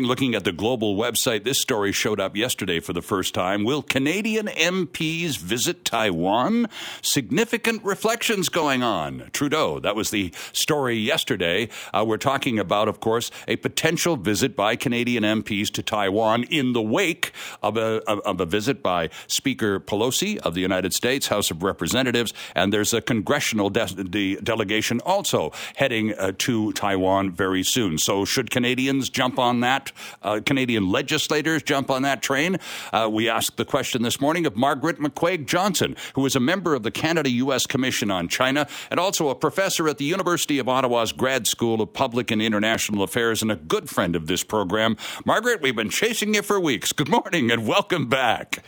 Looking at the global website, this story showed up yesterday for the first time. Will Canadian MPs visit Taiwan? Significant reflections going on. Trudeau, that was the story yesterday. Uh, we're talking about, of course, a potential visit by Canadian MPs to Taiwan in the wake of a, of a visit by Speaker Pelosi of the United States House of Representatives. And there's a congressional de- delegation also heading uh, to Taiwan very soon. So, should Canadians jump on that? Uh, Canadian legislators jump on that train? Uh, we asked the question this morning of Margaret McCuaig Johnson, who is a member of the Canada U.S. Commission on China and also a professor at the University of Ottawa's Grad School of Public and International Affairs and a good friend of this program. Margaret, we've been chasing you for weeks. Good morning and welcome back.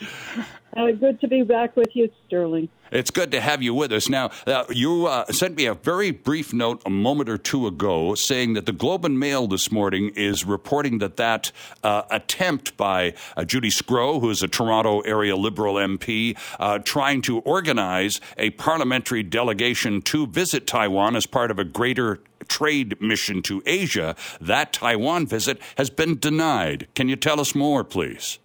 Uh, good to be back with you, Sterling. It's good to have you with us. Now, uh, you uh, sent me a very brief note a moment or two ago saying that the Globe and Mail this morning is reporting that that uh, attempt by uh, Judy Sgro, who is a Toronto area Liberal MP, uh, trying to organize a parliamentary delegation to visit Taiwan as part of a greater trade mission to Asia, that Taiwan visit has been denied. Can you tell us more, please?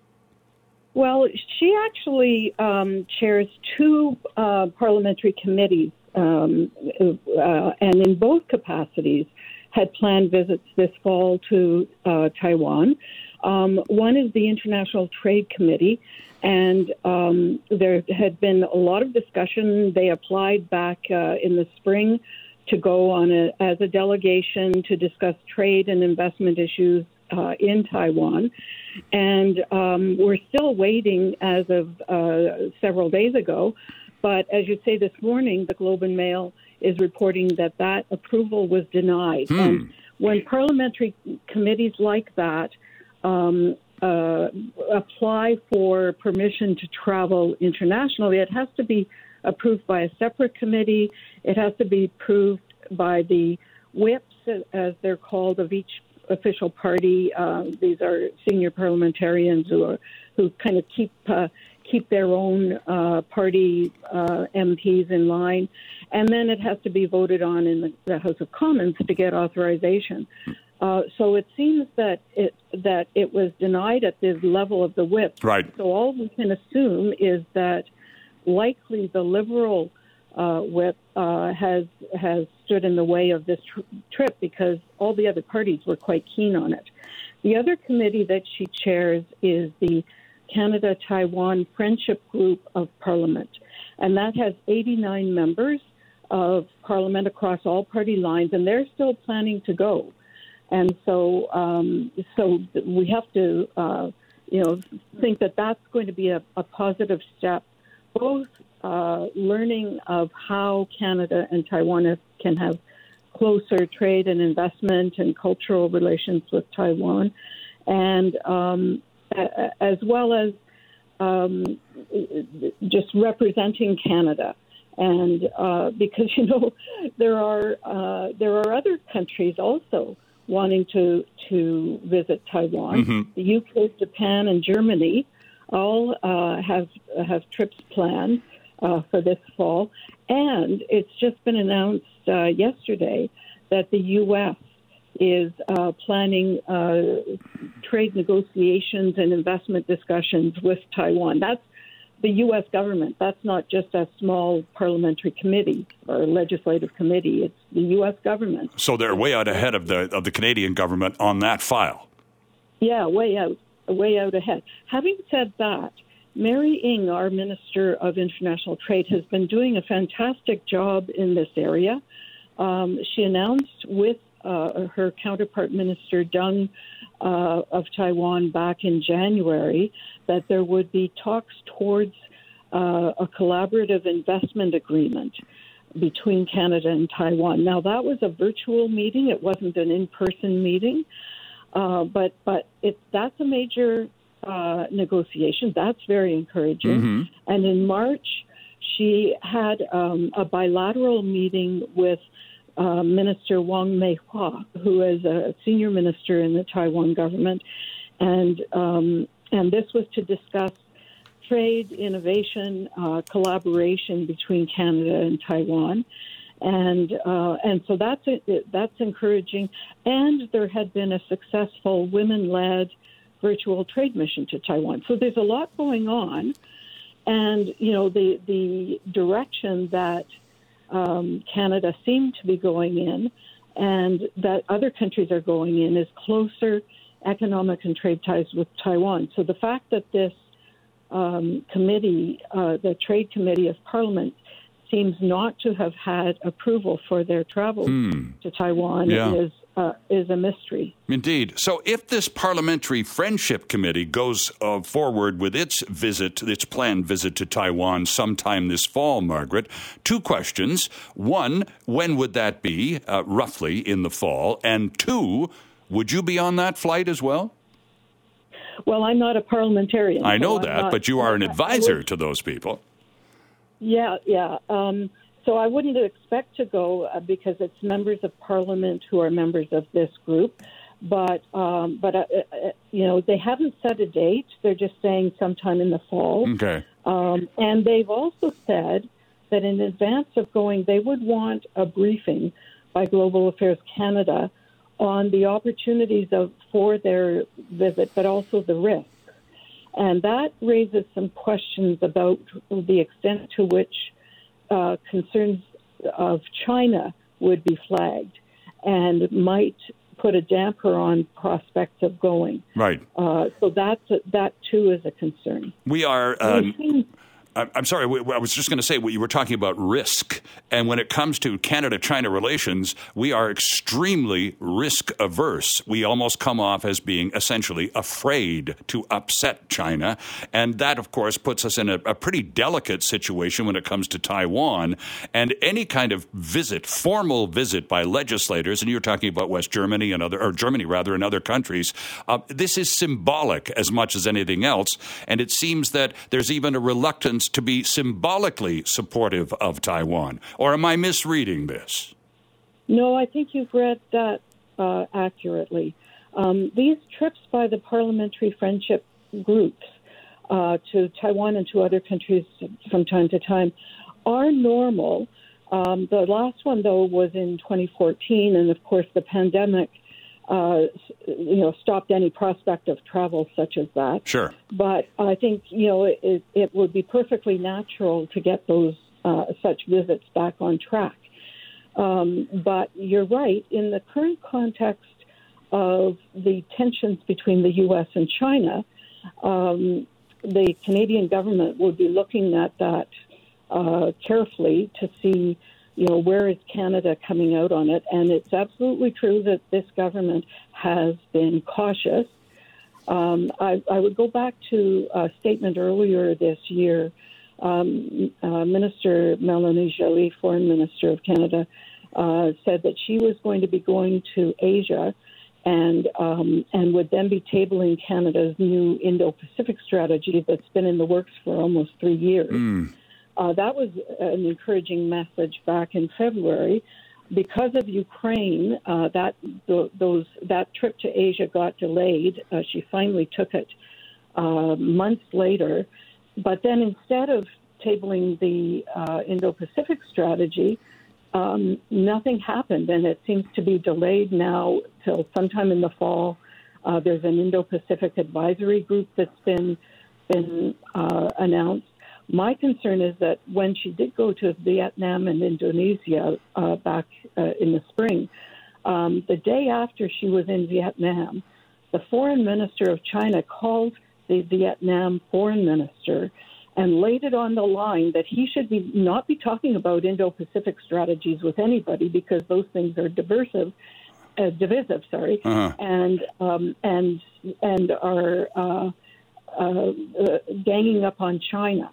Well, she actually um, chairs two uh, parliamentary committees, um, uh, and in both capacities, had planned visits this fall to uh, Taiwan. Um, one is the International Trade Committee, and um, there had been a lot of discussion. They applied back uh, in the spring to go on a, as a delegation to discuss trade and investment issues uh, in Taiwan. And um, we're still waiting as of uh, several days ago. But as you say this morning, the Globe and Mail is reporting that that approval was denied. Hmm. And when parliamentary committees like that um, uh, apply for permission to travel internationally, it has to be approved by a separate committee. It has to be approved by the whips, as they're called, of each official party. Uh, these are senior parliamentarians who are who kind of keep uh, keep their own uh, party uh, MPs in line, and then it has to be voted on in the, the House of Commons to get authorization. Uh, so it seems that it that it was denied at the level of the whip. Right. So all we can assume is that likely the Liberal uh, whip uh, has has stood in the way of this tr- trip because all the other parties were quite keen on it. The other committee that she chairs is the Canada Taiwan Friendship Group of Parliament, and that has 89 members of Parliament across all party lines, and they're still planning to go. And so, um, so we have to, uh, you know, think that that's going to be a, a positive step, both uh, learning of how Canada and Taiwan have, can have closer trade and investment and cultural relations with Taiwan, and um, as well as um, just representing Canada. And uh, because you know there are uh, there are other countries also wanting to to visit Taiwan. Mm-hmm. The UK, Japan, and Germany all uh, have have trips planned uh, for this fall. And it's just been announced uh, yesterday that the U.S. is uh, planning uh, trade negotiations and investment discussions with Taiwan. That's the U.S. government. That's not just a small parliamentary committee or legislative committee. It's the U.S. government. So they're way out ahead of the of the Canadian government on that file. Yeah, way out, way out ahead. Having said that, Mary Ng, our Minister of International Trade, has been doing a fantastic job in this area. Um, she announced with uh, her counterpart, Minister Deng uh, of Taiwan, back in January that there would be talks towards uh, a collaborative investment agreement between Canada and Taiwan. Now, that was a virtual meeting; it wasn't an in-person meeting. Uh, but but it, that's a major uh, negotiations. That's very encouraging. Mm-hmm. And in March, she had um, a bilateral meeting with uh, Minister Wang Meihua, who is a senior minister in the Taiwan government, and um, and this was to discuss trade, innovation, uh, collaboration between Canada and Taiwan. and uh, and so that's that's encouraging. And there had been a successful women-led virtual trade mission to Taiwan. So there's a lot going on, and you know the the direction that um, Canada seemed to be going in, and that other countries are going in, is closer economic and trade ties with Taiwan. So the fact that this um, committee, uh, the Trade Committee of Parliament, seems not to have had approval for their travel hmm. to Taiwan yeah. is uh, is a mystery. Indeed. So, if this Parliamentary Friendship Committee goes uh, forward with its visit, its planned visit to Taiwan sometime this fall, Margaret, two questions. One, when would that be, uh, roughly in the fall? And two, would you be on that flight as well? Well, I'm not a parliamentarian. I know so that, not, but you are an advisor would, to those people. Yeah, yeah. Um, so I wouldn't expect to go uh, because it's members of parliament who are members of this group. But um, but uh, uh, you know they haven't set a date. They're just saying sometime in the fall. Okay. Um, and they've also said that in advance of going, they would want a briefing by Global Affairs Canada on the opportunities of for their visit, but also the risks. And that raises some questions about the extent to which uh, concerns of China would be flagged and might put a damper on prospects of going. Right. Uh, so that's a, that too is a concern. We are. Um, I'm sorry, I was just going to say you were talking about risk. And when it comes to Canada China relations, we are extremely risk averse. We almost come off as being essentially afraid to upset China. And that, of course, puts us in a, a pretty delicate situation when it comes to Taiwan. And any kind of visit, formal visit by legislators, and you're talking about West Germany and other, or Germany rather, and other countries, uh, this is symbolic as much as anything else. And it seems that there's even a reluctance to be symbolically supportive of Taiwan. Or am I misreading this? No, I think you've read that uh, accurately. Um, these trips by the parliamentary friendship groups uh, to Taiwan and to other countries from time to time are normal. Um, the last one, though, was in 2014, and of course, the pandemic uh, you know, stopped any prospect of travel such as that. Sure. But I think you know it, it would be perfectly natural to get those uh, such visits back on track. Um, but you're right. In the current context of the tensions between the U.S. and China, um, the Canadian government would be looking at that uh, carefully to see you know, where is Canada coming out on it? And it's absolutely true that this government has been cautious. Um, I, I, would go back to a statement earlier this year. Um, uh, Minister Melanie Joly, Foreign Minister of Canada, uh, said that she was going to be going to Asia and um, and would then be tabling Canada's new Indo-Pacific strategy that's been in the works for almost three years. Mm. Uh, that was an encouraging message back in February. Because of Ukraine, uh, that those that trip to Asia got delayed. Uh, she finally took it uh, months later, but then instead of tabling the uh, Indo-Pacific strategy, um, nothing happened, and it seems to be delayed now till sometime in the fall. Uh, there's an Indo-Pacific advisory group that's been been announced my concern is that when she did go to Vietnam and Indonesia uh, back uh, in the spring, um, the day after she was in Vietnam, the foreign minister of China called the Vietnam foreign minister and laid it on the line that he should be not be talking about Indo-Pacific strategies with anybody because those things are diversive, uh, divisive, sorry, uh-huh. and um, and and are uh, uh, uh ganging up on China.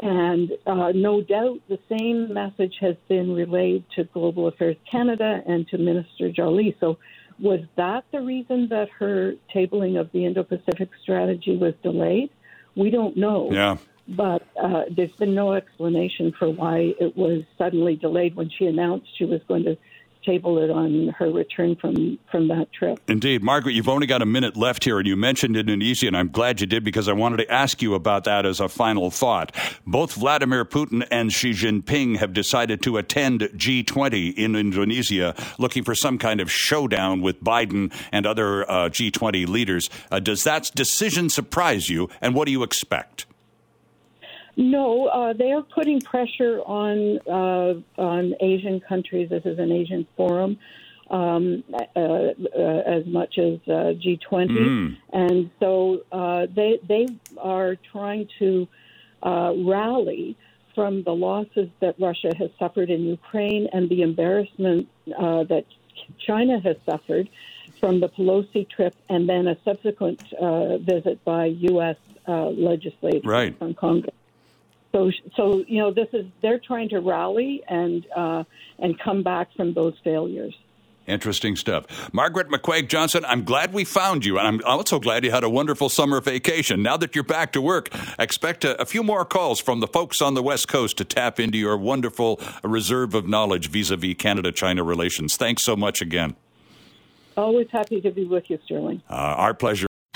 And uh, no doubt the same message has been relayed to Global Affairs Canada and to Minister Joly. So, was that the reason that her tabling of the Indo Pacific strategy was delayed? We don't know. Yeah. But uh, there's been no explanation for why it was suddenly delayed when she announced she was going to table it on her return from from that trip. Indeed, Margaret, you've only got a minute left here, and you mentioned Indonesia, and I'm glad you did because I wanted to ask you about that as a final thought. Both Vladimir Putin and Xi Jinping have decided to attend G20 in Indonesia, looking for some kind of showdown with Biden and other uh, G20 leaders. Uh, does that decision surprise you, and what do you expect? No, uh, they are putting pressure on uh, on Asian countries. This is an Asian forum, um, uh, uh as much as uh, G20, mm. and so uh, they they are trying to rally from the losses that Russia has suffered in Ukraine and the embarrassment that China has suffered from the Pelosi trip and then a subsequent visit by U.S. legislators right. from Congress. So, so you know, this is they're trying to rally and uh, and come back from those failures. Interesting stuff. Margaret McCuaig Johnson, I'm glad we found you, and I'm also glad you had a wonderful summer vacation. Now that you're back to work, expect a, a few more calls from the folks on the West Coast to tap into your wonderful reserve of knowledge vis a vis Canada China relations. Thanks so much again. Always happy to be with you, Sterling. Uh, our pleasure.